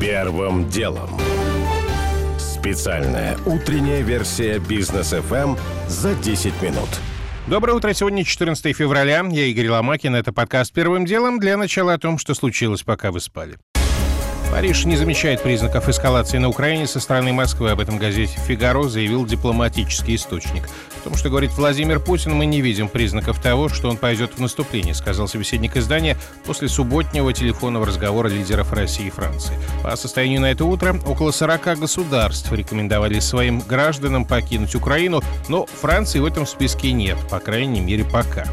Первым делом. Специальная утренняя версия бизнес FM за 10 минут. Доброе утро. Сегодня 14 февраля. Я Игорь Ломакин. Это подкаст «Первым делом». Для начала о том, что случилось, пока вы спали. Париж не замечает признаков эскалации на Украине со стороны Москвы. Об этом газете «Фигаро» заявил дипломатический источник. В том, что говорит Владимир Путин, мы не видим признаков того, что он пойдет в наступление, сказал собеседник издания после субботнего телефонного разговора лидеров России и Франции. По состоянию на это утро около 40 государств рекомендовали своим гражданам покинуть Украину, но Франции в этом списке нет, по крайней мере пока.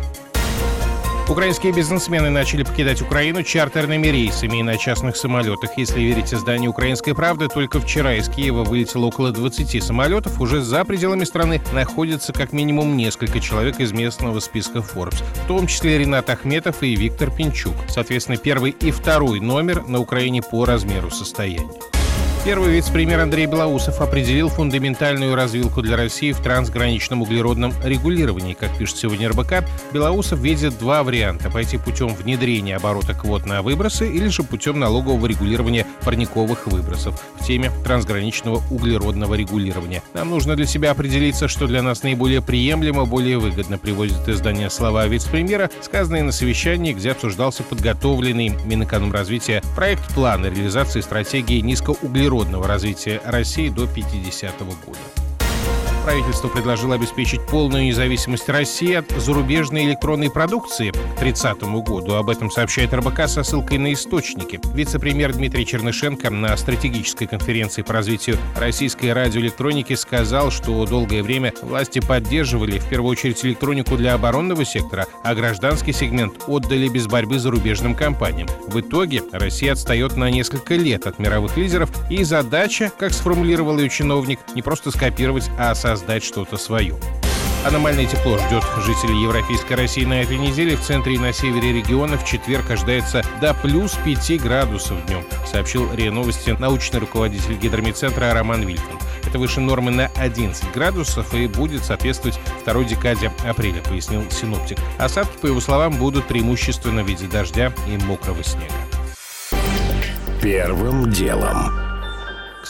Украинские бизнесмены начали покидать Украину чартерными рейсами и на частных самолетах. Если верить изданию «Украинской правды», только вчера из Киева вылетело около 20 самолетов. Уже за пределами страны находится как минимум несколько человек из местного списка Forbes, в том числе Ренат Ахметов и Виктор Пинчук. Соответственно, первый и второй номер на Украине по размеру состояния. Первый вице-премьер Андрей Белоусов определил фундаментальную развилку для России в трансграничном углеродном регулировании. Как пишет сегодня РБК, Белоусов видит два варианта – пойти путем внедрения оборота квот на выбросы или же путем налогового регулирования парниковых выбросов в теме трансграничного углеродного регулирования. Нам нужно для себя определиться, что для нас наиболее приемлемо, более выгодно, приводит издание слова вице-премьера, сказанные на совещании, где обсуждался подготовленный Минэкономразвития проект плана реализации стратегии низкоуглеродного природного развития России до 50 года правительство предложило обеспечить полную независимость России от зарубежной электронной продукции к 2030 году. Об этом сообщает РБК со ссылкой на источники. Вице-премьер Дмитрий Чернышенко на стратегической конференции по развитию российской радиоэлектроники сказал, что долгое время власти поддерживали в первую очередь электронику для оборонного сектора, а гражданский сегмент отдали без борьбы зарубежным компаниям. В итоге Россия отстает на несколько лет от мировых лидеров, и задача, как сформулировал ее чиновник, не просто скопировать, а создать создать что-то свое. Аномальное тепло ждет жителей Европейской России на этой неделе. В центре и на севере региона в четверг ожидается до плюс 5 градусов днем, сообщил РИА Новости научный руководитель гидромедцентра Роман Вильфанд. Это выше нормы на 11 градусов и будет соответствовать второй декаде апреля, пояснил синоптик. Осадки, по его словам, будут преимущественно в виде дождя и мокрого снега. Первым делом.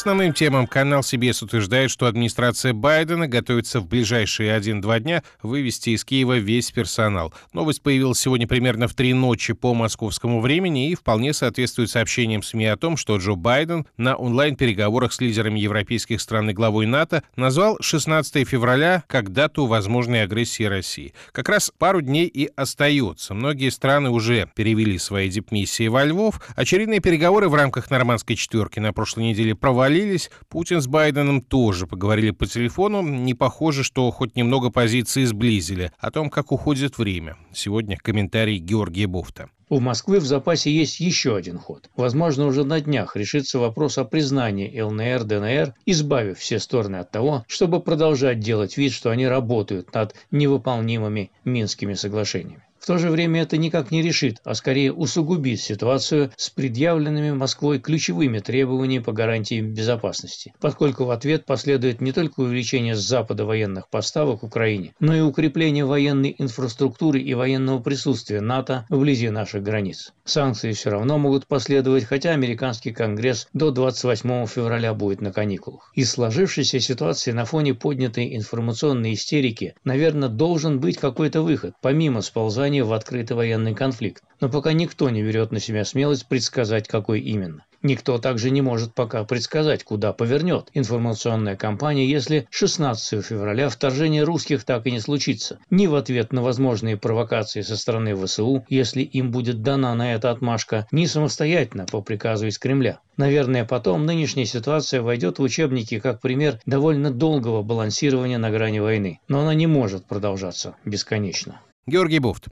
Основным темам канал CBS утверждает, что администрация Байдена готовится в ближайшие 1-2 дня вывести из Киева весь персонал. Новость появилась сегодня примерно в 3 ночи по московскому времени и вполне соответствует сообщениям СМИ о том, что Джо Байден на онлайн-переговорах с лидерами европейских стран и главой НАТО назвал 16 февраля как дату возможной агрессии России. Как раз пару дней и остается. Многие страны уже перевели свои дипмиссии во Львов. Очередные переговоры в рамках нормандской четверки на прошлой неделе проводились провалились. Путин с Байденом тоже поговорили по телефону. Не похоже, что хоть немного позиции сблизили. О том, как уходит время. Сегодня комментарий Георгия Буфта. У Москвы в запасе есть еще один ход. Возможно, уже на днях решится вопрос о признании ЛНР, ДНР, избавив все стороны от того, чтобы продолжать делать вид, что они работают над невыполнимыми Минскими соглашениями. В то же время это никак не решит, а скорее усугубит ситуацию с предъявленными Москвой ключевыми требованиями по гарантиям безопасности, поскольку в ответ последует не только увеличение с Запада военных поставок Украине, но и укрепление военной инфраструктуры и военного присутствия НАТО вблизи наших границ. Санкции все равно могут последовать, хотя американский конгресс до 28 февраля будет на каникулах. Из сложившейся ситуации на фоне поднятой информационной истерики, наверное, должен быть какой-то выход, помимо сползания вторжения в открытый военный конфликт, но пока никто не берет на себя смелость предсказать, какой именно. Никто также не может пока предсказать, куда повернет информационная кампания, если 16 февраля вторжение русских так и не случится. Ни в ответ на возможные провокации со стороны ВСУ, если им будет дана на это отмашка, ни самостоятельно по приказу из Кремля. Наверное, потом нынешняя ситуация войдет в учебники как пример довольно долгого балансирования на грани войны. Но она не может продолжаться бесконечно. Георгий Бовт.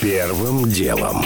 Первым делом.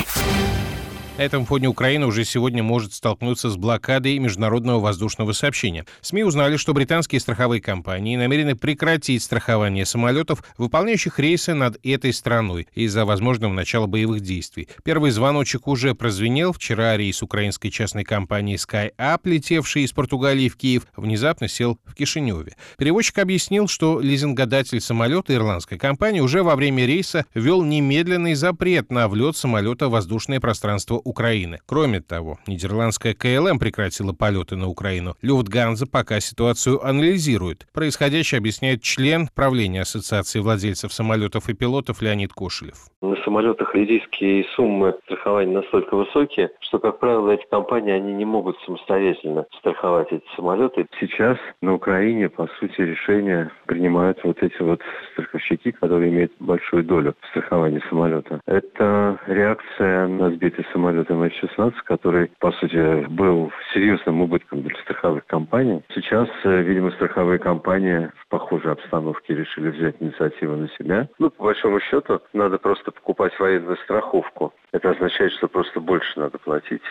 На этом фоне Украина уже сегодня может столкнуться с блокадой международного воздушного сообщения. СМИ узнали, что британские страховые компании намерены прекратить страхование самолетов, выполняющих рейсы над этой страной из-за возможного начала боевых действий. Первый звоночек уже прозвенел. Вчера рейс украинской частной компании SkyUp, летевший из Португалии в Киев, внезапно сел в Кишиневе. Перевозчик объяснил, что лизингодатель самолета ирландской компании уже во время рейса ввел немедленный запрет на влет самолета в воздушное пространство Украины. Кроме того, нидерландская KLM прекратила полеты на Украину. Люфтганза пока ситуацию анализирует. Происходящее объясняет член правления Ассоциации владельцев самолетов и пилотов Леонид Кошелев. На самолетах риски суммы страхования настолько высокие, что, как правило, эти компании они не могут самостоятельно страховать эти самолеты. Сейчас на Украине, по сути, решения принимают вот эти вот страховщики, которые имеют большую долю в страховании самолета. Это реакция на сбитый самолет МС-16, который, по сути, был серьезным убытком для страховых компаний. Сейчас, э, видимо, страховые компании в похожей обстановке решили взять инициативу на себя. Ну, по большому счету, надо просто покупать военную страховку. Это означает, что просто больше надо платить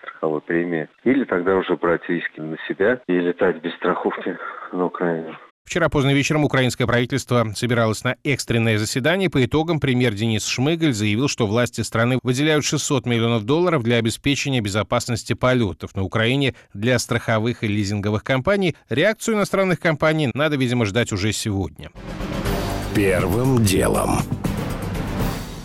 страховой премии. Или тогда уже брать риски на себя и летать без страховки на Украину. Вчера поздно вечером украинское правительство собиралось на экстренное заседание. По итогам премьер Денис Шмыгаль заявил, что власти страны выделяют 600 миллионов долларов для обеспечения безопасности полетов на Украине для страховых и лизинговых компаний. Реакцию иностранных компаний надо, видимо, ждать уже сегодня. Первым делом.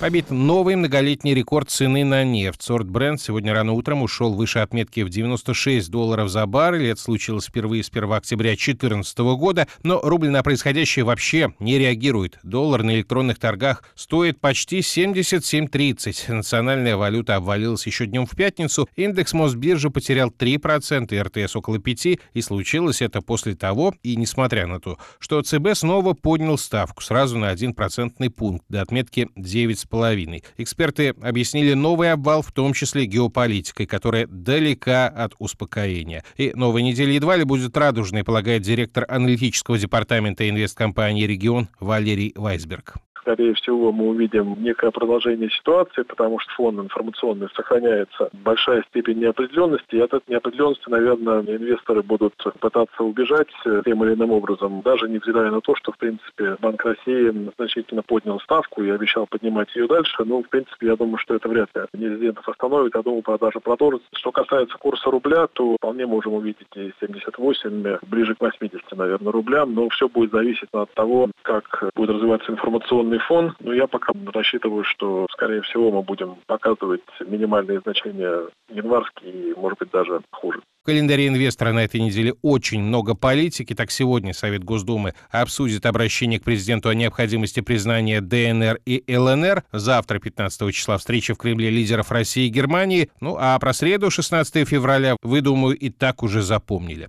Побит новый многолетний рекорд цены на нефть. Сорт Бренд сегодня рано утром ушел выше отметки в 96 долларов за баррель. Это случилось впервые с 1 октября 2014 года. Но рубль на происходящее вообще не реагирует. Доллар на электронных торгах стоит почти 77.30. Национальная валюта обвалилась еще днем в пятницу. Индекс Мосбиржи потерял 3%, РТС около 5%. И случилось это после того, и несмотря на то, что ЦБ снова поднял ставку сразу на 1 процентный пункт до отметки 9,5 половиной. Эксперты объяснили новый обвал, в том числе геополитикой, которая далека от успокоения. И новая неделя едва ли будет радужной, полагает директор аналитического департамента инвесткомпании «Регион» Валерий Вайсберг скорее всего, мы увидим некое продолжение ситуации, потому что фон информационный сохраняется большая степень неопределенности, и от этой неопределенности, наверное, инвесторы будут пытаться убежать тем или иным образом, даже невзирая на то, что, в принципе, Банк России значительно поднял ставку и обещал поднимать ее дальше. Ну, в принципе, я думаю, что это вряд ли резидентов остановит. Я думаю, продажа продолжится. Что касается курса рубля, то вполне можем увидеть и 78, ближе к 80, наверное, рублям, но все будет зависеть от того, как будет развиваться информационный инфляционный фон, но я пока рассчитываю, что, скорее всего, мы будем показывать минимальные значения январские и, может быть, даже хуже. В календаре инвестора на этой неделе очень много политики. Так сегодня Совет Госдумы обсудит обращение к президенту о необходимости признания ДНР и ЛНР. Завтра, 15 числа, встреча в Кремле лидеров России и Германии. Ну а про среду, 16 февраля, вы, думаю, и так уже запомнили.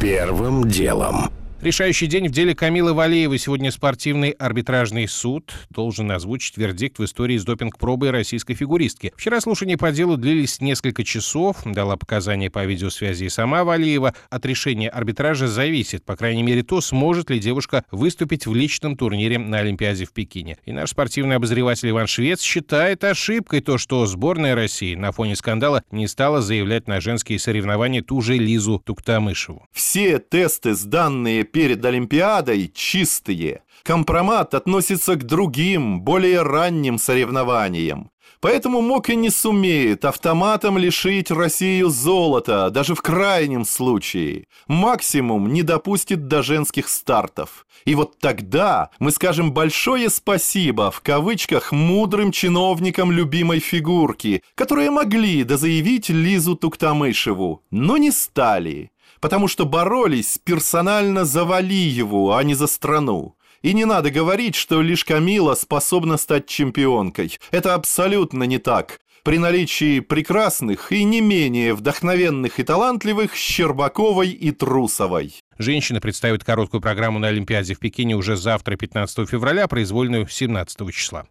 Первым делом. Решающий день в деле Камилы Валеевой. Сегодня спортивный арбитражный суд должен озвучить вердикт в истории с допинг-пробой российской фигуристки. Вчера слушания по делу длились несколько часов, дала показания по видеосвязи и сама Валеева. От решения арбитража зависит, по крайней мере, то, сможет ли девушка выступить в личном турнире на Олимпиаде в Пекине. И наш спортивный обозреватель Иван Швец считает ошибкой то, что сборная России на фоне скандала не стала заявлять на женские соревнования ту же Лизу Туктамышеву. Все тесты, сданные перед Олимпиадой чистые. Компромат относится к другим, более ранним соревнованиям. Поэтому МОК и не сумеет автоматом лишить Россию золота, даже в крайнем случае. Максимум не допустит до женских стартов. И вот тогда мы скажем большое спасибо в кавычках мудрым чиновникам любимой фигурки, которые могли дозаявить Лизу Туктамышеву, но не стали потому что боролись персонально за Валиеву, а не за страну. И не надо говорить, что лишь Камила способна стать чемпионкой. Это абсолютно не так. При наличии прекрасных и не менее вдохновенных и талантливых Щербаковой и Трусовой. Женщины представят короткую программу на Олимпиаде в Пекине уже завтра, 15 февраля, произвольную 17 числа.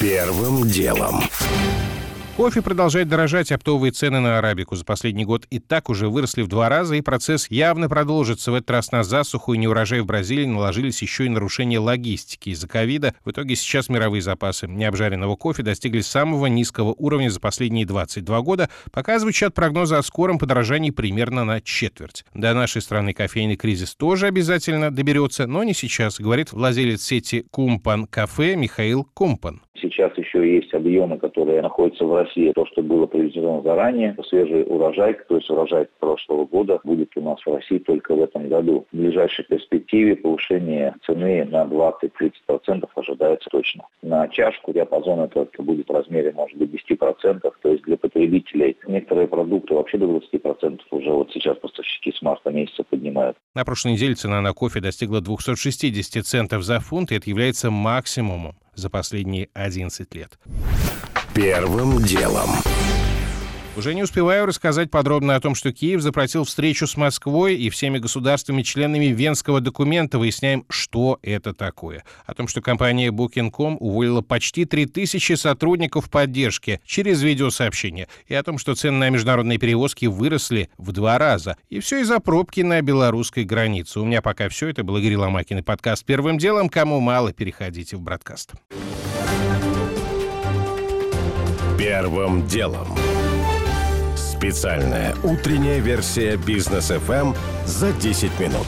Первым делом. Кофе продолжает дорожать, оптовые цены на арабику за последний год и так уже выросли в два раза, и процесс явно продолжится. В этот раз на засуху и неурожай в Бразилии наложились еще и нарушения логистики из-за ковида. В итоге сейчас мировые запасы необжаренного кофе достигли самого низкого уровня за последние 22 года, пока звучат прогнозы о скором подорожании примерно на четверть. До нашей страны кофейный кризис тоже обязательно доберется, но не сейчас, говорит владелец сети Кумпан Кафе Михаил Кумпан. Сейчас еще есть объемы, которые находятся в России. То, что было привезено заранее, свежий урожай, то есть урожай прошлого года, будет у нас в России только в этом году. В ближайшей перспективе повышение цены на 20-30% ожидается точно. На чашку диапазон это будет в размере, может быть, 10%. То есть для потребителей некоторые продукты вообще до 20% уже вот сейчас поставщики с марта месяца поднимают. На прошлой неделе цена на кофе достигла 260 центов за фунт, и это является максимумом за последние 11 лет. Первым делом. Уже не успеваю рассказать подробно о том, что Киев запросил встречу с Москвой и всеми государствами-членами Венского документа. Выясняем, что это такое. О том, что компания Booking.com уволила почти 3000 сотрудников поддержки через видеосообщения. И о том, что цены на международные перевозки выросли в два раза. И все из-за пробки на белорусской границе. У меня пока все. Это был Игорь Ломакин и подкаст «Первым делом». Кому мало, переходите в Бродкаст. Первым делом. Специальная утренняя версия бизнес FM за 10 минут.